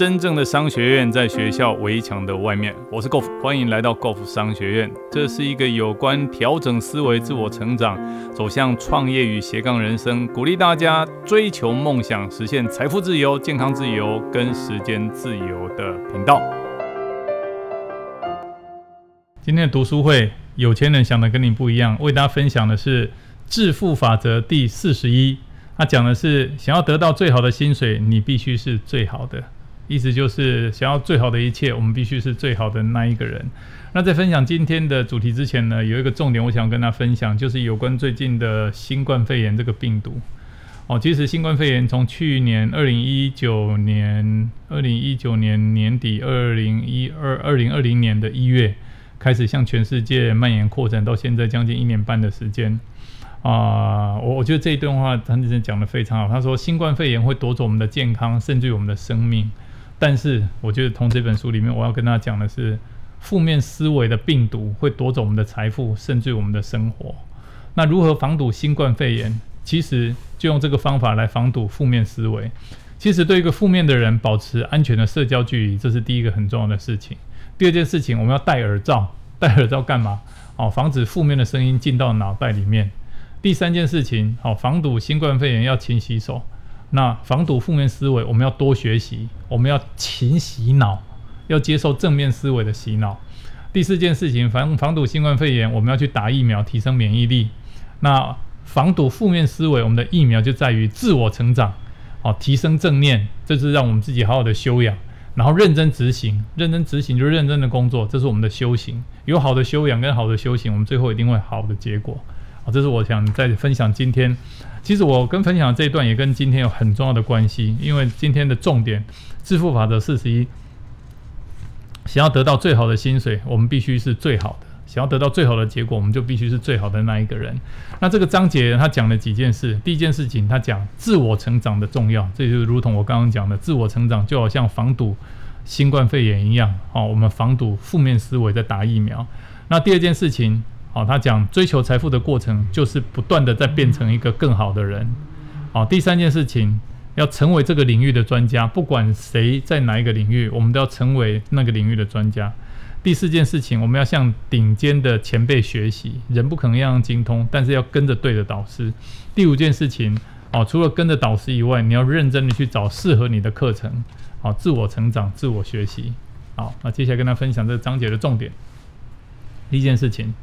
真正的商学院在学校围墙的外面。我是 Golf，欢迎来到 Golf 商学院。这是一个有关调整思维、自我成长、走向创业与斜杠人生，鼓励大家追求梦想、实现财富自由、健康自由跟时间自由的频道。今天的读书会，有钱人想的跟你不一样，为大家分享的是致富法则第四十一。他讲的是，想要得到最好的薪水，你必须是最好的。意思就是想要最好的一切，我们必须是最好的那一个人。那在分享今天的主题之前呢，有一个重点，我想跟他分享，就是有关最近的新冠肺炎这个病毒。哦，其实新冠肺炎从去年二零一九年、二零一九年年底、二零一二、二零二零年的一月开始向全世界蔓延扩展，到现在将近一年半的时间。啊，我我觉得这一段话陈先生讲的非常好。他说，新冠肺炎会夺走我们的健康，甚至于我们的生命。但是，我觉得从这本书里面，我要跟大家讲的是，负面思维的病毒会夺走我们的财富，甚至我们的生活。那如何防堵新冠肺炎？其实就用这个方法来防堵负面思维。其实对一个负面的人，保持安全的社交距离，这是第一个很重要的事情。第二件事情，我们要戴耳罩。戴耳罩干嘛？哦，防止负面的声音进到脑袋里面。第三件事情，好，防堵新冠肺炎要勤洗手。那防堵负面思维，我们要多学习，我们要勤洗脑，要接受正面思维的洗脑。第四件事情，防防堵新冠肺炎，我们要去打疫苗，提升免疫力。那防堵负面思维，我们的疫苗就在于自我成长，哦，提升正念，这是让我们自己好好的修养，然后认真执行，认真执行就是认真的工作，这是我们的修行。有好的修养跟好的修行，我们最后一定会好的结果。这是我想再分享今天。其实我跟分享这一段也跟今天有很重要的关系，因为今天的重点致富法则四十一，想要得到最好的薪水，我们必须是最好的；想要得到最好的结果，我们就必须是最好的那一个人。那这个章节他讲了几件事，第一件事情他讲自我成长的重要，这就是如同我刚刚讲的，自我成长就好像防堵新冠肺炎一样，哦，我们防堵负面思维在打疫苗。那第二件事情。好，他讲追求财富的过程就是不断的在变成一个更好的人。好，第三件事情要成为这个领域的专家，不管谁在哪一个领域，我们都要成为那个领域的专家。第四件事情，我们要向顶尖的前辈学习，人不可能样样精通，但是要跟着对的导师。第五件事情，哦，除了跟着导师以外，你要认真的去找适合你的课程，好，自我成长、自我学习。好，那接下来跟他分享这个章节的重点。第一件事情。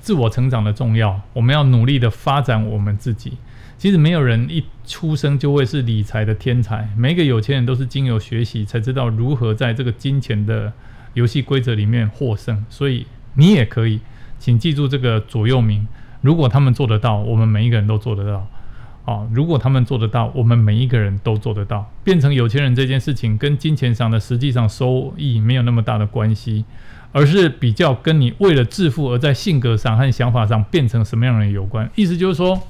自我成长的重要，我们要努力的发展我们自己。其实没有人一出生就会是理财的天才，每一个有钱人都是经由学习才知道如何在这个金钱的游戏规则里面获胜。所以你也可以，请记住这个左右铭：如果他们做得到，我们每一个人都做得到。哦，如果他们做得到，我们每一个人都做得到。变成有钱人这件事情跟金钱上的实际上收益没有那么大的关系。而是比较跟你为了致富而在性格上和想法上变成什么样的人有关。意思就是说，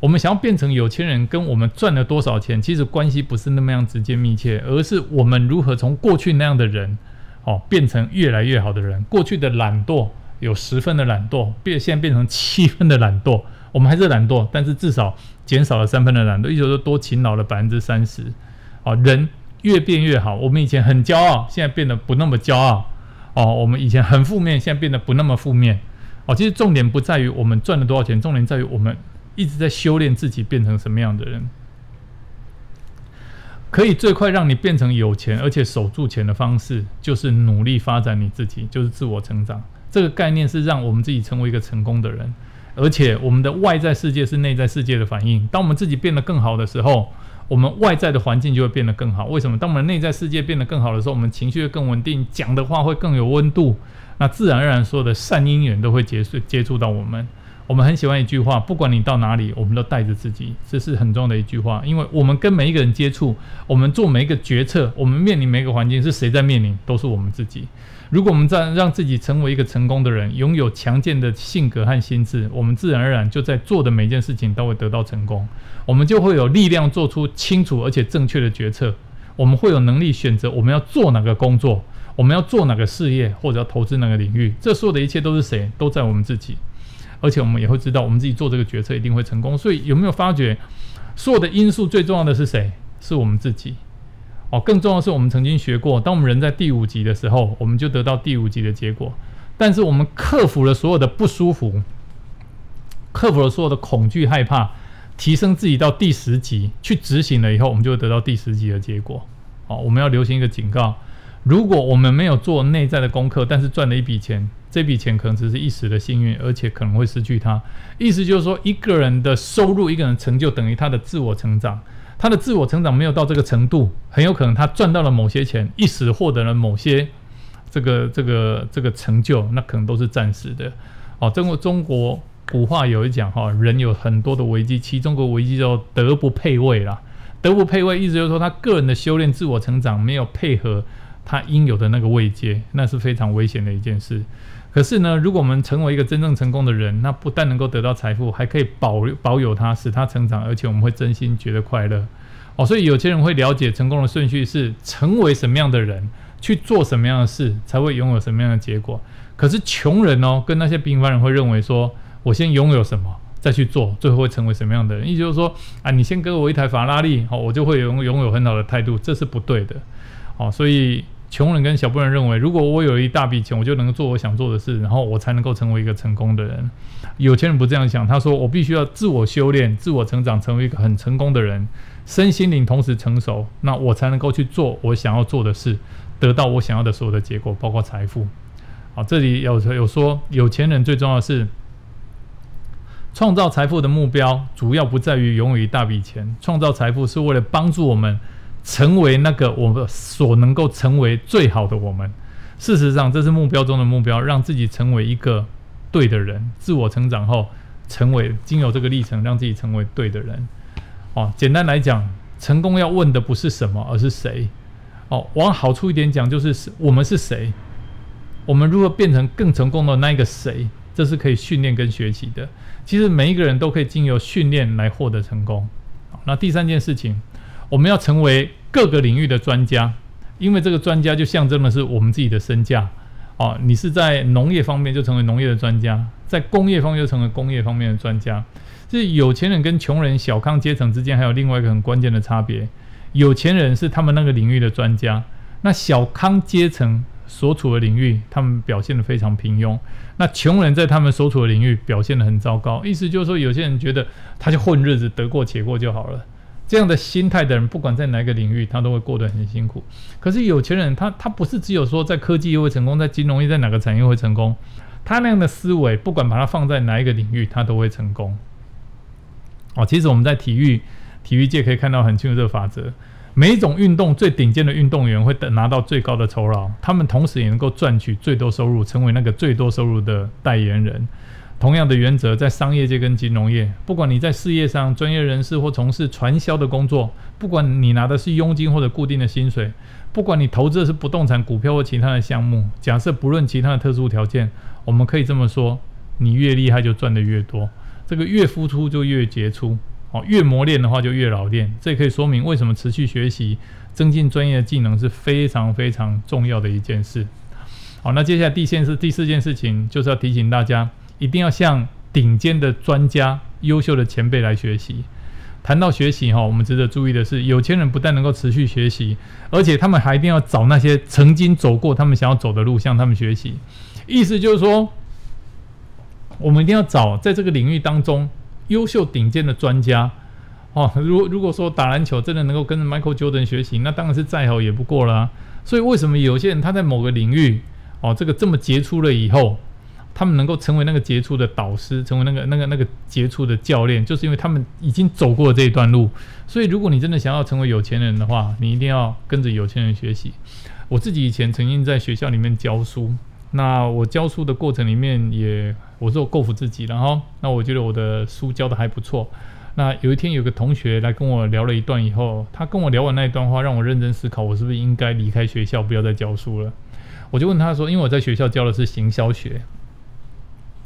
我们想要变成有钱人，跟我们赚了多少钱其实关系不是那么样直接密切，而是我们如何从过去那样的人，哦，变成越来越好的人。过去的懒惰有十分的懒惰，变现在变成七分的懒惰。我们还是懒惰，但是至少减少了三分的懒惰，意思说多勤劳了百分之三十。哦，人越变越好。我们以前很骄傲，现在变得不那么骄傲。哦，我们以前很负面，现在变得不那么负面。哦，其实重点不在于我们赚了多少钱，重点在于我们一直在修炼自己变成什么样的人。可以最快让你变成有钱而且守住钱的方式，就是努力发展你自己，就是自我成长。这个概念是让我们自己成为一个成功的人，而且我们的外在世界是内在世界的反应。当我们自己变得更好的时候。我们外在的环境就会变得更好。为什么？当我们内在世界变得更好的时候，我们情绪会更稳定，讲的话会更有温度。那自然而然，说的善因缘都会接触接触到我们。我们很喜欢一句话：不管你到哪里，我们都带着自己。这是很重要的一句话，因为我们跟每一个人接触，我们做每一个决策，我们面临每一个环境，是谁在面临？都是我们自己。如果我们在让自己成为一个成功的人，拥有强健的性格和心智，我们自然而然就在做的每件事情都会得到成功。我们就会有力量做出清楚而且正确的决策。我们会有能力选择我们要做哪个工作，我们要做哪个事业，或者要投资哪个领域。这所有的一切都是谁？都在我们自己。而且我们也会知道，我们自己做这个决策一定会成功。所以有没有发觉，所有的因素最重要的是谁？是我们自己。哦，更重要的是，我们曾经学过，当我们人在第五级的时候，我们就得到第五级的结果。但是我们克服了所有的不舒服，克服了所有的恐惧、害怕，提升自己到第十级去执行了以后，我们就会得到第十级的结果。哦，我们要留心一个警告：如果我们没有做内在的功课，但是赚了一笔钱，这笔钱可能只是一时的幸运，而且可能会失去它。意思就是说，一个人的收入、一个人成就等于他的自我成长。他的自我成长没有到这个程度，很有可能他赚到了某些钱，一时获得了某些这个这个这个成就，那可能都是暂时的。哦，中国中国古话有一讲哈，人有很多的危机，其中个危机叫德不配位啦。德不配位，意思就是说他个人的修炼、自我成长没有配合他应有的那个位阶，那是非常危险的一件事。可是呢，如果我们成为一个真正成功的人，那不但能够得到财富，还可以保保有它，使它成长，而且我们会真心觉得快乐。哦，所以有些人会了解成功的顺序是成为什么样的人，去做什么样的事，才会拥有什么样的结果。可是穷人哦，跟那些平凡人会认为说，我先拥有什么，再去做，最后会成为什么样的人？意思就是说，啊，你先给我一台法拉利，好，我就会拥拥有很好的态度，这是不对的。哦，所以。穷人跟小部分人认为，如果我有一大笔钱，我就能够做我想做的事，然后我才能够成为一个成功的人。有钱人不这样想，他说我必须要自我修炼、自我成长，成为一个很成功的人，身心灵同时成熟，那我才能够去做我想要做的事，得到我想要的所有的结果，包括财富。好，这里有有说，有钱人最重要是创造财富的目标，主要不在于拥有一大笔钱，创造财富是为了帮助我们。成为那个我们所能够成为最好的我们。事实上，这是目标中的目标，让自己成为一个对的人。自我成长后，成为经由这个历程，让自己成为对的人。哦，简单来讲，成功要问的不是什么，而是谁。哦，往好处一点讲，就是我们是谁，我们如何变成更成功的那一个谁，这是可以训练跟学习的。其实每一个人都可以经由训练来获得成功。那第三件事情。我们要成为各个领域的专家，因为这个专家就象征的是我们自己的身价。哦，你是在农业方面就成为农业的专家，在工业方面就成为工业方面的专家。这有钱人跟穷人、小康阶层之间还有另外一个很关键的差别。有钱人是他们那个领域的专家，那小康阶层所处的领域，他们表现得非常平庸。那穷人在他们所处的领域表现得很糟糕。意思就是说，有些人觉得他就混日子，得过且过就好了。这样的心态的人，不管在哪个领域，他都会过得很辛苦。可是有钱人，他他不是只有说在科技业会成功，在金融业，在哪个产业会成功？他那样的思维，不管把它放在哪一个领域，他都会成功。哦，其实我们在体育体育界可以看到很清楚这个法则：每一种运动最顶尖的运动员会得拿到最高的酬劳，他们同时也能够赚取最多收入，成为那个最多收入的代言人。同样的原则，在商业界跟金融业，不管你在事业上专业人士或从事传销的工作，不管你拿的是佣金或者固定的薪水，不管你投资的是不动产、股票或其他的项目，假设不论其他的特殊条件，我们可以这么说：你越厉害就赚得越多，这个越付出就越杰出，哦，越磨练的话就越老练。这可以说明为什么持续学习、增进专业技能是非常非常重要的一件事。好，那接下来第四第四件事情就是要提醒大家。一定要向顶尖的专家、优秀的前辈来学习。谈到学习哈，我们值得注意的是，有钱人不但能够持续学习，而且他们还一定要找那些曾经走过他们想要走的路，向他们学习。意思就是说，我们一定要找在这个领域当中优秀顶尖的专家哦。如如果说打篮球真的能够跟 Michael Jordan 学习，那当然是再好也不过了。所以为什么有些人他在某个领域哦，这个这么杰出了以后？他们能够成为那个杰出的导师，成为那个那个那个杰出的教练，就是因为他们已经走过这一段路。所以，如果你真的想要成为有钱人的话，你一定要跟着有钱人学习。我自己以前曾经在学校里面教书，那我教书的过程里面也我做够服自己，然后那我觉得我的书教的还不错。那有一天有个同学来跟我聊了一段以后，他跟我聊完那一段话，让我认真思考，我是不是应该离开学校，不要再教书了。我就问他说，因为我在学校教的是行销学。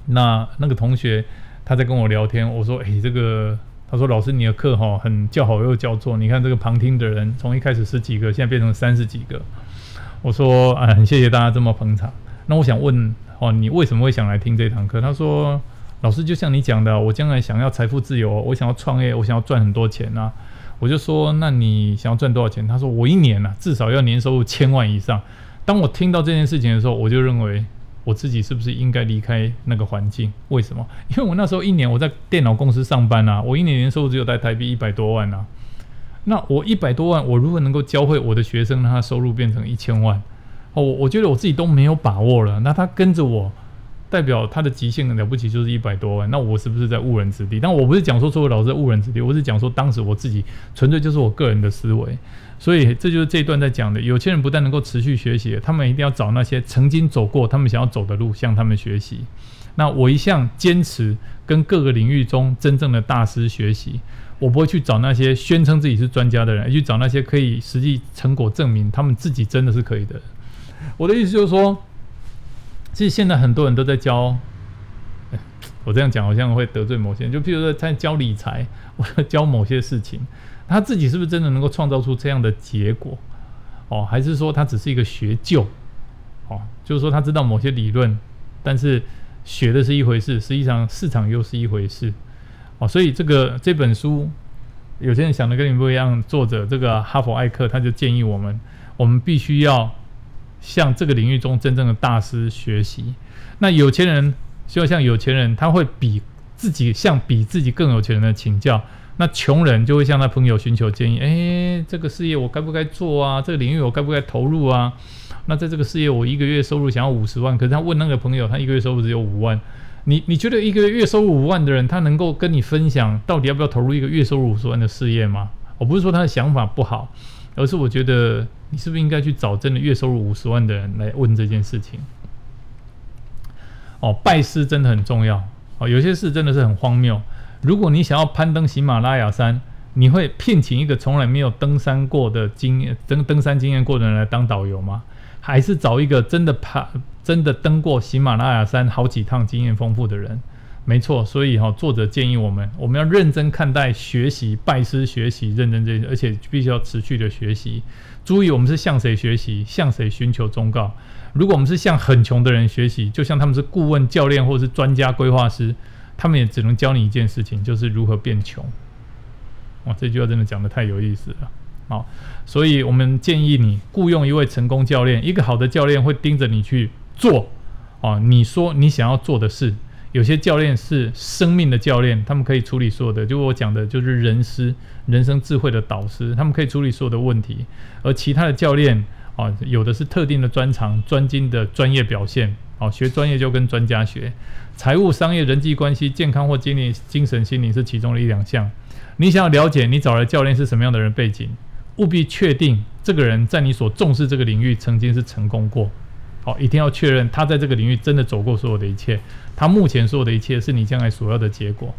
那那个同学他在跟我聊天，我说：“诶，这个，他说老师你的课哈很叫好又叫座，你看这个旁听的人从一开始十几个，现在变成三十几个。”我说：“啊，很谢谢大家这么捧场。那我想问哦，你为什么会想来听这堂课？”他说：“老师就像你讲的，我将来想要财富自由，我想要创业，我想要赚很多钱啊。”我就说，那你想要赚多少钱？他说，我一年呢至少要年收入千万以上。当我听到这件事情的时候，我就认为我自己是不是应该离开那个环境？为什么？因为我那时候一年我在电脑公司上班啊，我一年年收入只有在台币一百多万啊。那我一百多万，我如何能够教会我的学生，让他收入变成一千万，哦，我我觉得我自己都没有把握了。那他跟着我。代表他的极限了不起就是一百多万，那我是不是在误人子弟？但我不是讲说所有老师在误人子弟，我是讲说当时我自己纯粹就是我个人的思维，所以这就是这一段在讲的。有钱人不但能够持续学习，他们一定要找那些曾经走过他们想要走的路，向他们学习。那我一向坚持跟各个领域中真正的大师学习，我不会去找那些宣称自己是专家的人，去找那些可以实际成果证明他们自己真的是可以的。我的意思就是说。其实现在很多人都在教，我这样讲好像会得罪某些人。就譬如说在教理财，或 者教某些事情，他自己是不是真的能够创造出这样的结果？哦，还是说他只是一个学究？哦，就是说他知道某些理论，但是学的是一回事，实际上市场又是一回事。哦，所以这个这本书，有些人想的跟你不一样。作者这个哈佛艾克他就建议我们，我们必须要。向这个领域中真正的大师学习。那有钱人就要向有钱人，他会比自己向比自己更有钱人的请教。那穷人就会向他朋友寻求建议。诶，这个事业我该不该做啊？这个领域我该不该投入啊？那在这个事业我一个月收入想要五十万，可是他问那个朋友，他一个月收入只有五万。你你觉得一个月收入五万的人，他能够跟你分享到底要不要投入一个月收入五十万的事业吗？我不是说他的想法不好，而是我觉得。你是不是应该去找真的月收入五十万的人来问这件事情？哦，拜师真的很重要哦。有些事真的是很荒谬。如果你想要攀登喜马拉雅山，你会聘请一个从来没有登山过的经验登登山经验过的人来当导游吗？还是找一个真的爬真的登过喜马拉雅山好几趟、经验丰富的人？没错，所以哈，作者建议我们，我们要认真看待学习，拜师学习，认真这些，而且必须要持续的学习。注意，我们是向谁学习，向谁寻求忠告。如果我们是向很穷的人学习，就像他们是顾问、教练或者是专家、规划师，他们也只能教你一件事情，就是如何变穷。哇，这句话真的讲的太有意思了。好，所以我们建议你雇佣一位成功教练，一个好的教练会盯着你去做。哦，你说你想要做的事。有些教练是生命的教练，他们可以处理所有的，就我讲的，就是人师、人生智慧的导师，他们可以处理所有的问题。而其他的教练啊，有的是特定的专长、专精的专业表现。哦，学专业就跟专家学，财务、商业、人际关系、健康或精力、精神、心灵是其中的一两项。你想要了解你找的教练是什么样的人背景，务必确定这个人在你所重视这个领域曾经是成功过。好，一定要确认他在这个领域真的走过所有的一切，他目前所有的一切是你将来所要的结果。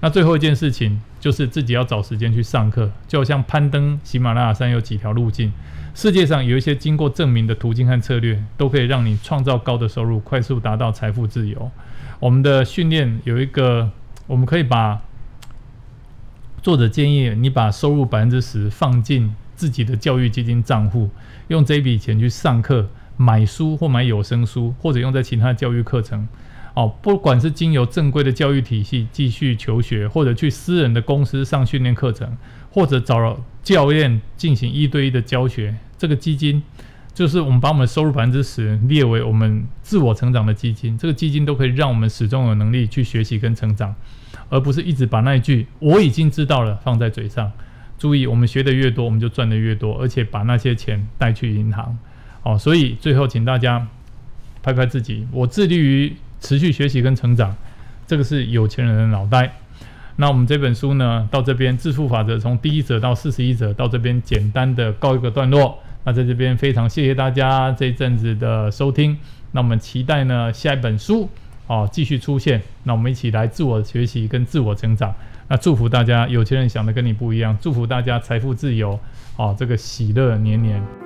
那最后一件事情就是自己要找时间去上课，就好像攀登喜马拉雅山有几条路径，世界上有一些经过证明的途径和策略，都可以让你创造高的收入，快速达到财富自由。我们的训练有一个，我们可以把作者建议你把收入百分之十放进自己的教育基金账户，用这笔钱去上课。买书或买有声书，或者用在其他教育课程，哦，不管是经由正规的教育体系继续求学，或者去私人的公司上训练课程，或者找教练进行一对一的教学，这个基金就是我们把我们的收入百分之十列为我们自我成长的基金，这个基金都可以让我们始终有能力去学习跟成长，而不是一直把那一句“我已经知道了”放在嘴上。注意，我们学的越多，我们就赚的越多，而且把那些钱带去银行。哦，所以最后请大家拍拍自己，我致力于持续学习跟成长，这个是有钱人的脑袋。那我们这本书呢，到这边致富法则从第一则到四十一则，到这边简单的告一个段落。那在这边非常谢谢大家这一阵子的收听。那我们期待呢下一本书哦继续出现。那我们一起来自我学习跟自我成长。那祝福大家，有钱人想的跟你不一样。祝福大家财富自由，哦，这个喜乐年年。